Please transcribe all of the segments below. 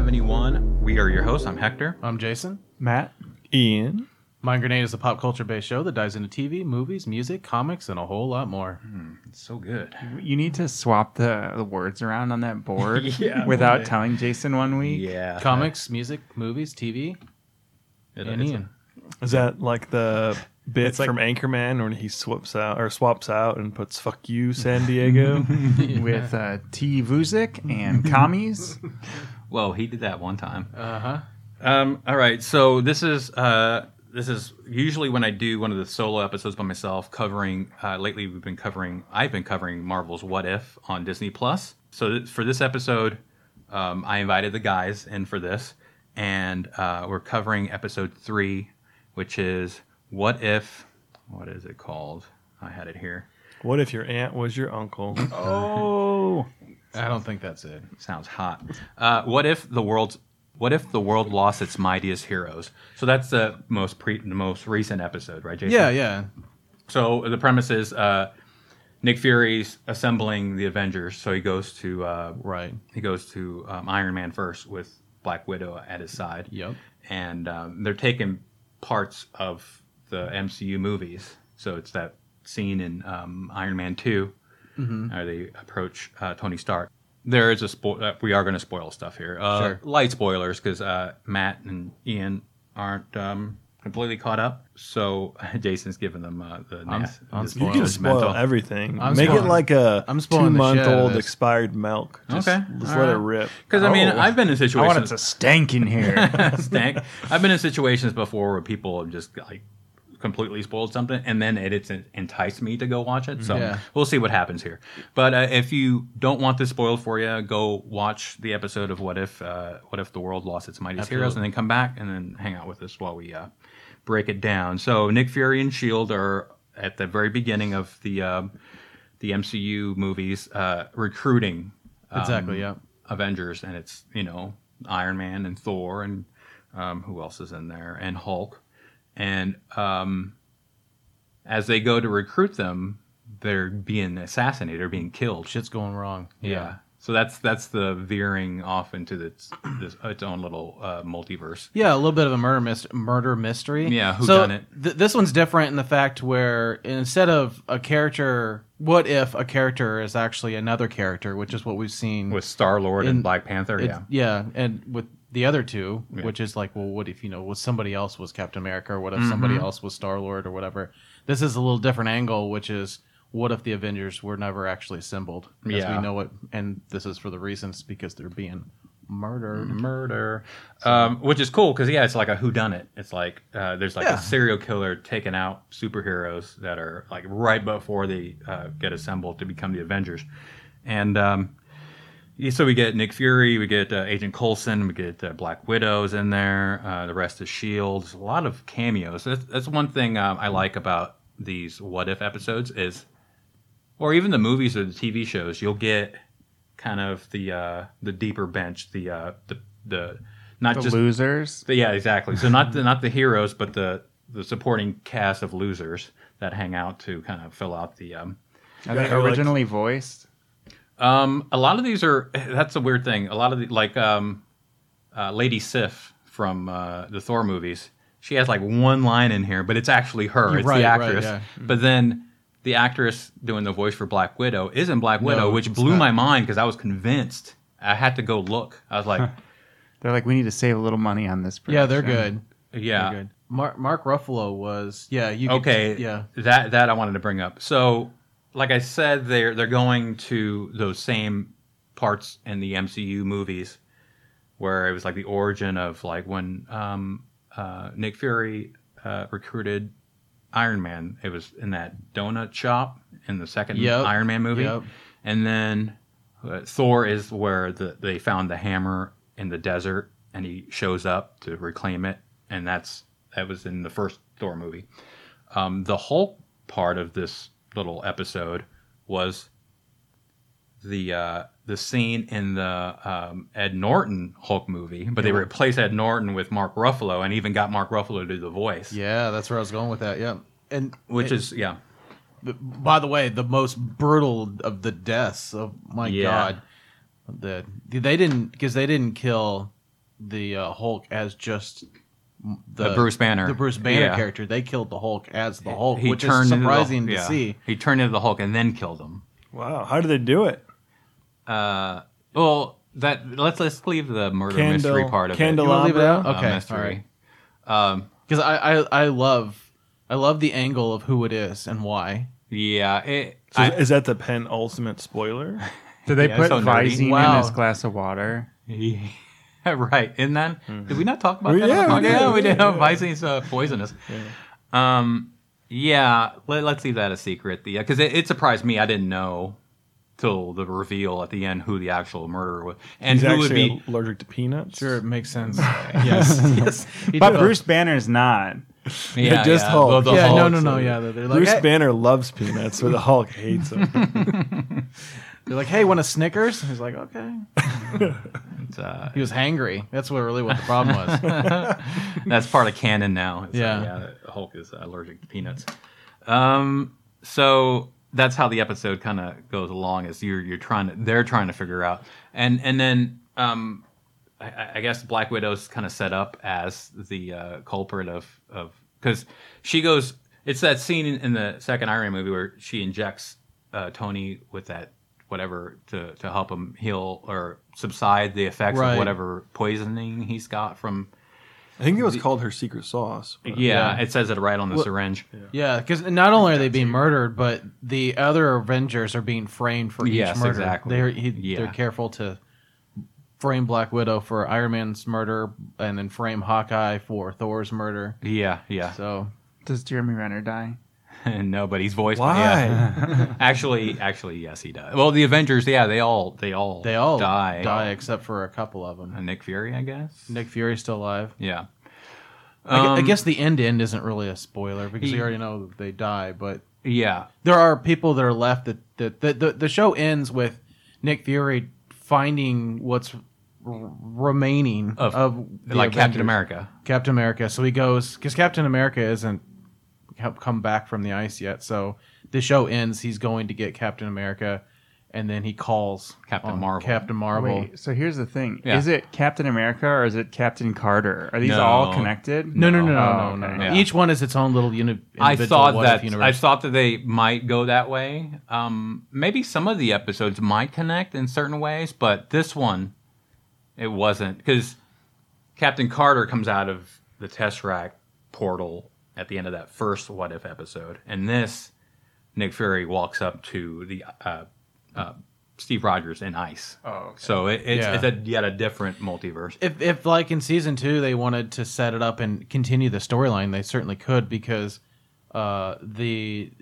271. We are your hosts. I'm Hector. I'm Jason. Matt. Ian. Mind Grenade is a pop culture based show that dives into TV, movies, music, comics, and a whole lot more. It's so good. You need to swap the, the words around on that board Yeah. without telling Jason one week. Yeah. Comics, music, movies, TV, It- and it's- Ian. Is that like the bit It's like- from Anchorman when he swaps out or swaps out and puts "fuck you, San Diego"? With uh, T. Vuzic and commies. Well, he did that one time. Uh huh. Um, all right, so this is uh, this is usually when I do one of the solo episodes by myself, covering. Uh, lately, we've been covering. I've been covering Marvel's What If on Disney Plus. So th- for this episode, um, I invited the guys in for this, and uh, we're covering episode three, which is What If. What is it called? I had it here. what if your aunt was your uncle? Oh. I don't think that's it. Sounds hot. Uh, what if the world's what if the world lost its mightiest heroes? So that's the most pre the most recent episode, right, Jason? Yeah, yeah. So the premise is uh, Nick Fury's assembling the Avengers. So he goes to uh, Right. he goes to um, Iron Man first with Black Widow at his side. Yep. And um, they're taking parts of the MCU movies. So it's that scene in um, Iron Man 2 where they approach uh, Tony Stark. There is a spo- uh, we are going to spoil stuff here. Uh, Sure. Light spoilers because uh, Matt and Ian aren't um, completely caught up. So Jason's giving them uh, the I'm- I'm You can spoil judgmental- everything. I'm Make spoiling- it like a I'm spoiling the shit out of two-month-old expired milk. Just, Okay, just all let it rip. Because I mean, Oh. I've been in I situations. want it to stank in here. stank. I've been in situations before where people have just like completely spoiled something, and then it, it's enticed me to go watch it. So Yeah. we'll see what happens here. But uh, if you don't want this spoiled for you, go watch the episode of What If uh, What If the World Lost Its Mightiest Heroes, and then come back and then hang out with us while we uh, break it down. So Nick Fury and Shield are at the very beginning of the um the MCU movies uh, recruiting um, Exactly. Yeah. Avengers, and it's you know Iron Man and Thor and um, who else is in there and Hulk, and um, as they go to recruit them, they're being assassinated or being killed. Shit's going wrong. Yeah. So that's that's the veering off into this, this its own little uh, multiverse. Yeah, a little bit of a murder myst- murder mystery. Yeah, who so done it? Th- this one's different in the fact where instead of a character, what if a character is actually another character, which is what we've seen With Star Lord and Black Panther, yeah. yeah, and with the other two, which is like, well, what if you know, was somebody else was Captain America, or what if somebody Mm-hmm. else was Star Lord, or whatever. This is a little different angle, which is what if the Avengers were never actually assembled, as Yeah. we know it, and this is for the reasons because they're being murdered. murder, um, which is cool because yeah, it's like a who done it. It's like uh, there's like Yeah. a serial killer taking out superheroes that are like right before they uh, get assembled to become the Avengers, and um, so we get Nick Fury, we get uh, Agent Coulson, we get uh, Black Widows in there. Uh, the rest is Shield. There's a lot of cameos. That's, that's one thing um, I like about these What If episodes is, or even the movies or the TV shows, you'll get kind of the uh, the deeper bench, the uh, the the not the just losers. the, yeah exactly. So not the not the heroes, but the the supporting cast of losers that hang out to kind of fill out the. Um, Are they Yeah, like- originally voiced? um, a lot of these are that's a weird thing. A lot of the like um, uh, Lady Sif from uh, the Thor movies. She has like one line in here, but it's actually her. It's right, the right, actress. yeah. But then the actress doing the voice for Black Widow isn't Black Widow, which blew not. my mind because I was convinced. I had to go look. I was like, They're like, we need to save a little money on this. Yeah, they're good. yeah. They're good. Mark, Mark Ruffalo was yeah. You could- Okay. yeah. That that I wanted to bring up. So, like I said, they're they're going to those same parts in the MCU movies where it was like the origin of like when um, uh, Nick Fury uh, recruited Iron Man. It was in that donut shop in the second Yep. Iron Man movie, Yep. and then uh, Thor is where the, they found the hammer in the desert, and he shows up to reclaim it, and that's that was in the first Thor movie. Um, the Hulk part of this little episode was the uh, the scene in the um, Ed Norton Hulk movie, but they replaced Ed Norton with Mark Ruffalo, and even got Mark Ruffalo to do the voice, Yeah, that's where I was going with that. Yeah, and which is yeah, by the way, the most brutal of the deaths. Oh my Yeah. god! the they didn't because they didn't kill the uh, Hulk as just The Bruce Banner. the Bruce Banner Yeah. character. They killed the Hulk as the Hulk, He which is turned into the- surprising to yeah. see. He turned into the Hulk and then killed him. Wow, how did they do it? Uh, well, that let's let's leave the murder Candle- mystery part of candle- You wanna leave it out? uh, Okay, mystery. all right. Um, Because I, I I love I love the angle of who it is and why. yeah. It, So I, is that the penultimate spoiler? Did they Yeah, put so nerdy. Visine Wow. in his glass of water? right. And then did we not talk about We- that? yeah, on we the podcast? did, yeah, we we did. did, Oh, yeah. Visine's uh, poisonous. Um, yeah. Let, let's leave that a secret. The because it, it surprised me. I didn't know till the reveal at the end who the actual murderer was and He's who would be. allergic to peanuts. Sure, it makes sense. yes, yes. But did. Bruce Banner's not. Yeah, just yeah. Hulk. Well, the yeah, no, Hulk, no, no, so- yeah. They're, they're like, Bruce hey, Banner loves peanuts, but the Hulk hates them. they're like, hey, want a Snickers? He's like, okay. It's, uh, He was hangry. That's what really what the problem was. That's part of canon now. It's, Yeah. yeah. Hulk is allergic to peanuts. Um, so that's how the episode kind of goes along. Is you're you're trying to they're trying to figure out, and and then um, I, I guess Black Widow's kind of set up as the uh, culprit of of because she goes. It's that scene in, in the second Iron Man movie where she injects uh, Tony with that whatever to to help him heal or subside the effects Right. of whatever poisoning he's got from I think it was called her secret sauce. but- yeah, Yeah. it says it right on the syringe. yeah, because not only are they being murdered, but the other Avengers are being framed for each Yes, murder. exactly. They're he, Yeah. they're careful to frame Black Widow for Iron Man's murder, and then frame Hawkeye for Thor's murder. Yeah, yeah. So Does Jeremy Renner die? No, but he's voiced. Why? Yeah. actually, actually, yes, he does. Well, the Avengers, yeah, they all, they all, they all die. die except for a couple of them. And Nick Fury, I guess. Nick Fury's still alive. Yeah. I I Um, guess the end end isn't really a spoiler because He- you already know that they die, but Yeah. there are people that are left that that the, the, the show ends with Nick Fury finding what's remaining Of- of, like Captain America. Captain America. So he goes because Captain America isn't come back from the ice yet. So the show ends. He's going to get Captain America, and then he calls Captain on Marvel. Captain Marvel. Wait, so here's the thing: Yeah. is it Captain America or is it Captain Carter? Are these No. all connected? No, no, no, no, Oh, no, no, okay. no. Yeah. Each one is its own little uni- I individual thought what that if universe. I thought that they might go that way. Um, maybe some of the episodes might connect in certain ways, but this one, it wasn't because Captain Carter comes out of the Tesseract portal at the end of that first What If episode, and this Nick Fury walks up to the uh, uh, Steve Rogers in ice. Oh, okay. So it, it's, Yeah. it's a yet a different multiverse. if if like in season two they wanted to set it up and continue the storyline, they certainly could because uh, the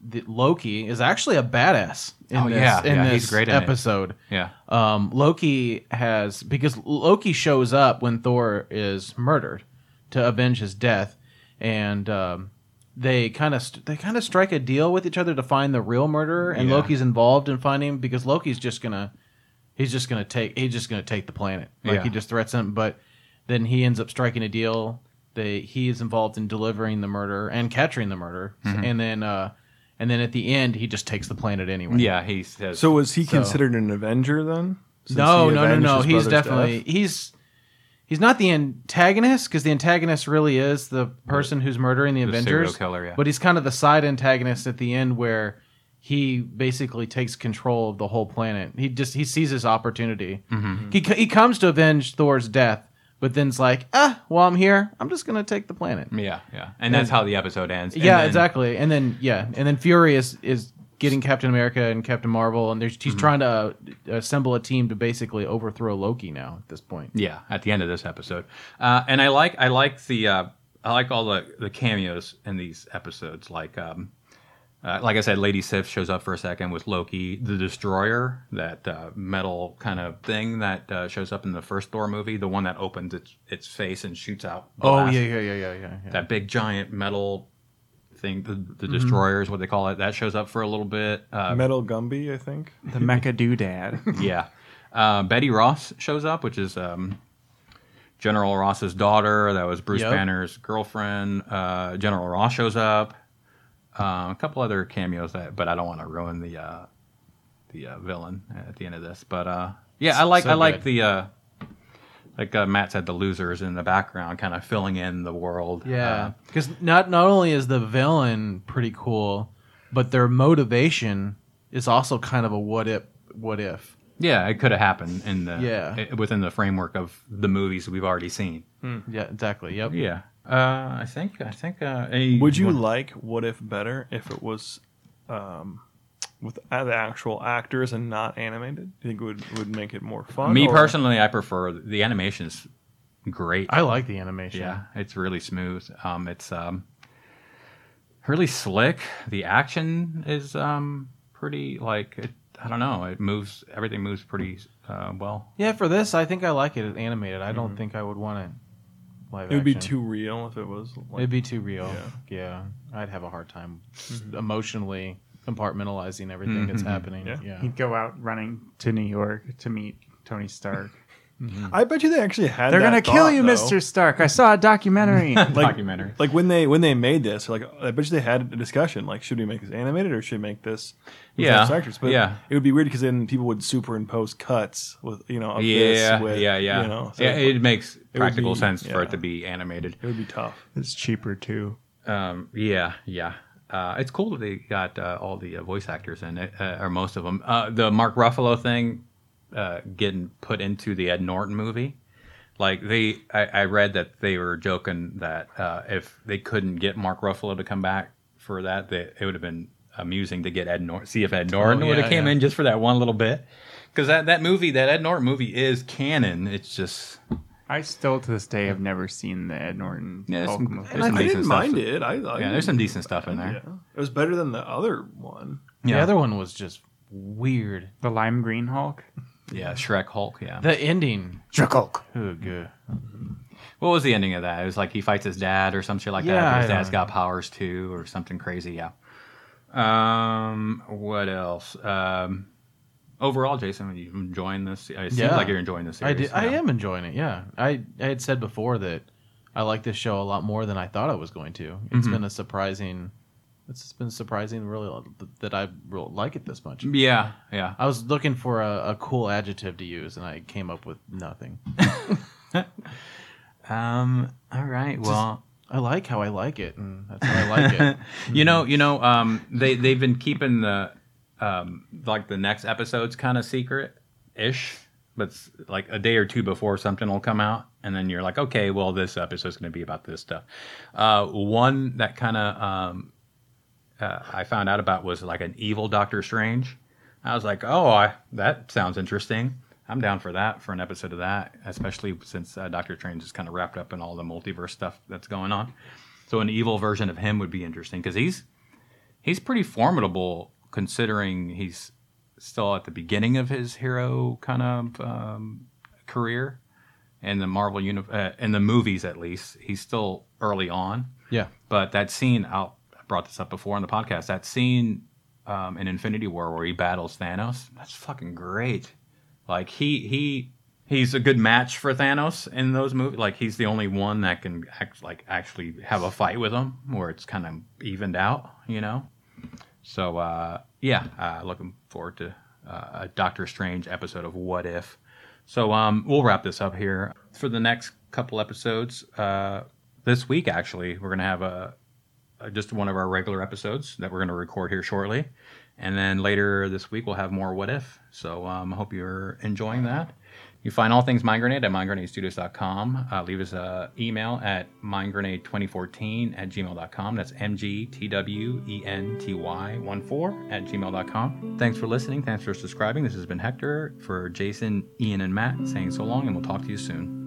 the Loki is actually a badass in Oh, this yeah, in yeah, this he's great in it. episode. Yeah, Um, Loki has because Loki shows up when Thor is murdered to avenge his death, and um, they kind of st- they kind of strike a deal with each other to find the real murderer, and Yeah. Loki's involved in finding him because Loki's just gonna he's just gonna take he's just gonna take the planet like Yeah. he just threats him, but then he ends up striking a deal. They he is involved in delivering the murder and capturing the murder, Mm-hmm. and then uh, and then at the end he just takes the planet anyway. yeah. He says So was he So- considered an Avenger then? Since No, he no, no, avenged no. his He's brother's definitely death? he's he's not the antagonist because the antagonist really is the person who's murdering the, The Avengers. serial killer, yeah. But he's kind of the side antagonist at the end where he basically takes control of the whole planet. He just he sees his opportunity. Mm-hmm. He he comes to avenge Thor's death, but then's like, ah, while I'm here, I'm just gonna take the planet. Yeah, yeah, and that's how the episode ends. And yeah, then- exactly. And then yeah, and then Fury is is getting Captain America and Captain Marvel, and there's, Mm-hmm. he's trying to uh, assemble a team to basically overthrow Loki now at this point. Yeah, at the end of this episode, uh, and I like I like the uh, I like all the the cameos in these episodes. Like um, uh, like I said, Lady Sif shows up for a second with Loki, the Destroyer, that uh, metal kind of thing that uh, shows up in the first Thor movie, the one that opens its its face and shoots out. Oh yeah, yeah, yeah, yeah, yeah. yeah. that big giant metal thing, the, the Mm-hmm. Destroyer is what they call it. That shows up for a little bit. Uh, Metal Gumby, I think. The Mecha Doodad. yeah. Uh, Betty Ross shows up, which is um, General Ross's daughter. That was Bruce Yep. Banner's girlfriend. Uh, General Ross shows up. Uh, a couple other cameos that, but I don't want to ruin the uh, the uh, villain at the end of this. But uh, yeah, I like So I like good. the uh, like uh, Matt said, the losers in the background, kind of filling in the world. Yeah, Uh, because not not only is the villain pretty cool, but their motivation is also kind of a what if what if. yeah, it could have happened in the Yeah. i- within the framework of the movies we've already seen. Yeah, exactly. Yep. Yeah, uh, I think I think. Uh, any, Would you what- like What If better if it was um, with uh, the actual actors and not animated? Do you think it would would make it more fun? me or- personally? I prefer the animation is great. I like the animation. Yeah, it's really smooth. Um, it's um, really slick. The action is um, pretty like it, I don't know. It moves. Everything moves pretty uh, well. Yeah, for this, I think I like it It's animated. I don't think I would want it live. It would be too real if it was. Like, It'd be too real. Yeah. Yeah, I'd have a hard time emotionally compartmentalizing everything that's Mhm. happening. Yeah. Yeah. He'd go out running to New York to meet Tony Stark. I bet you they actually had. They're that gonna kill you, though. Mister Stark. I saw a documentary. Like, Documentary. like when they when they made this, like I bet you they had a discussion. Like, should we make this animated or should we make this? Yeah, actors? But yeah. it would be weird because then people would superimpose cuts with you know. Of Yeah, this with, yeah, yeah. You know, so yeah, it makes would practical be- sense for it to be animated. it would be tough. it's cheaper too. Um, yeah, yeah. Uh, it's cool that they got uh, all the uh, voice actors in it, uh, or most of them. Uh, the Mark Ruffalo thing uh, getting put into the Ed Norton movie. Like they, I, I read that they were joking that uh, if they couldn't get Mark Ruffalo to come back for that, that it would have been amusing to get Ed Norton, see if Ed Norton Oh, would have yeah, came yeah. in just for that one little bit. Because that, that movie, that Ed Norton movie, is canon. It's just I still to this day have never seen the Ed Norton Yeah, there's Hulk some- movie. there's I, some I decent didn't stuff. mind it. I, I yeah, there's some decent stuff in there. Yeah, it was better than the other one. The other one was just weird. The lime green Hulk. Yeah, Shrek Hulk. Yeah. The ending. Shrek Hulk. Oh, good. What was the ending of that? It was like he fights his dad or some shit like Yeah, that. but His I dad's don't got powers too, or something crazy. Yeah. Um. What else? Um. Overall, Jason, are you enjoying this? It seems Yeah. like you're enjoying this. series. I did, I am enjoying it. Yeah, I I had said before that I like this show a lot more than I thought I was going to. It's Mhm. been a surprising. It's been surprising, really, that I really like it this much. Yeah. Yeah. I was looking for a, a cool adjective to use, and I came up with nothing. Um. All right. Well. I like how I like it, and that's how I like it. you know, you know, um, they they've been keeping the um, like the next episode's kind of secret ish, but like a day or two before something will come out, and then you're like, okay, well, this episode's going to be about this stuff. Uh, one that kind of um, uh, I found out about was like an evil Doctor Strange. I was like, oh, I, that sounds interesting. I'm down for that for an episode of that, especially since uh, Doctor Strange is kind of wrapped up in all the multiverse stuff that's going on. So an evil version of him would be interesting because he's he's pretty formidable considering he's still at the beginning of his hero kind of um, career in the Marvel uni- uh, in the movies at least. He's still early on, yeah, but that scene I'll, I brought this up before on the podcast. That scene um, in Infinity War where he battles Thanos, that's fucking great. Like he he he's a good match for Thanos in those movies. Like he's the only one that can act like actually have a fight with him where it's kind of evened out, you know. So uh, yeah, uh, looking forward to uh, a Doctor Strange episode of What If. So um, we'll wrap this up here for the next couple episodes. Uh, this week, actually, we're gonna have a, just one of our regular episodes that we're gonna record here shortly, and then later this week we'll have more What If. So um, I hope you're enjoying that. You find all things Mind Grenade at mindgrenadestudios.com. Uh, leave us an email at mindgrenade2014 at gmail.com. That's M-G-T-W-E-N-T-Y-1-4 at gmail.com. Thanks for listening. Thanks for subscribing. This has been Hector for Jason, Ian, and Matt saying so long, and we'll talk to you soon.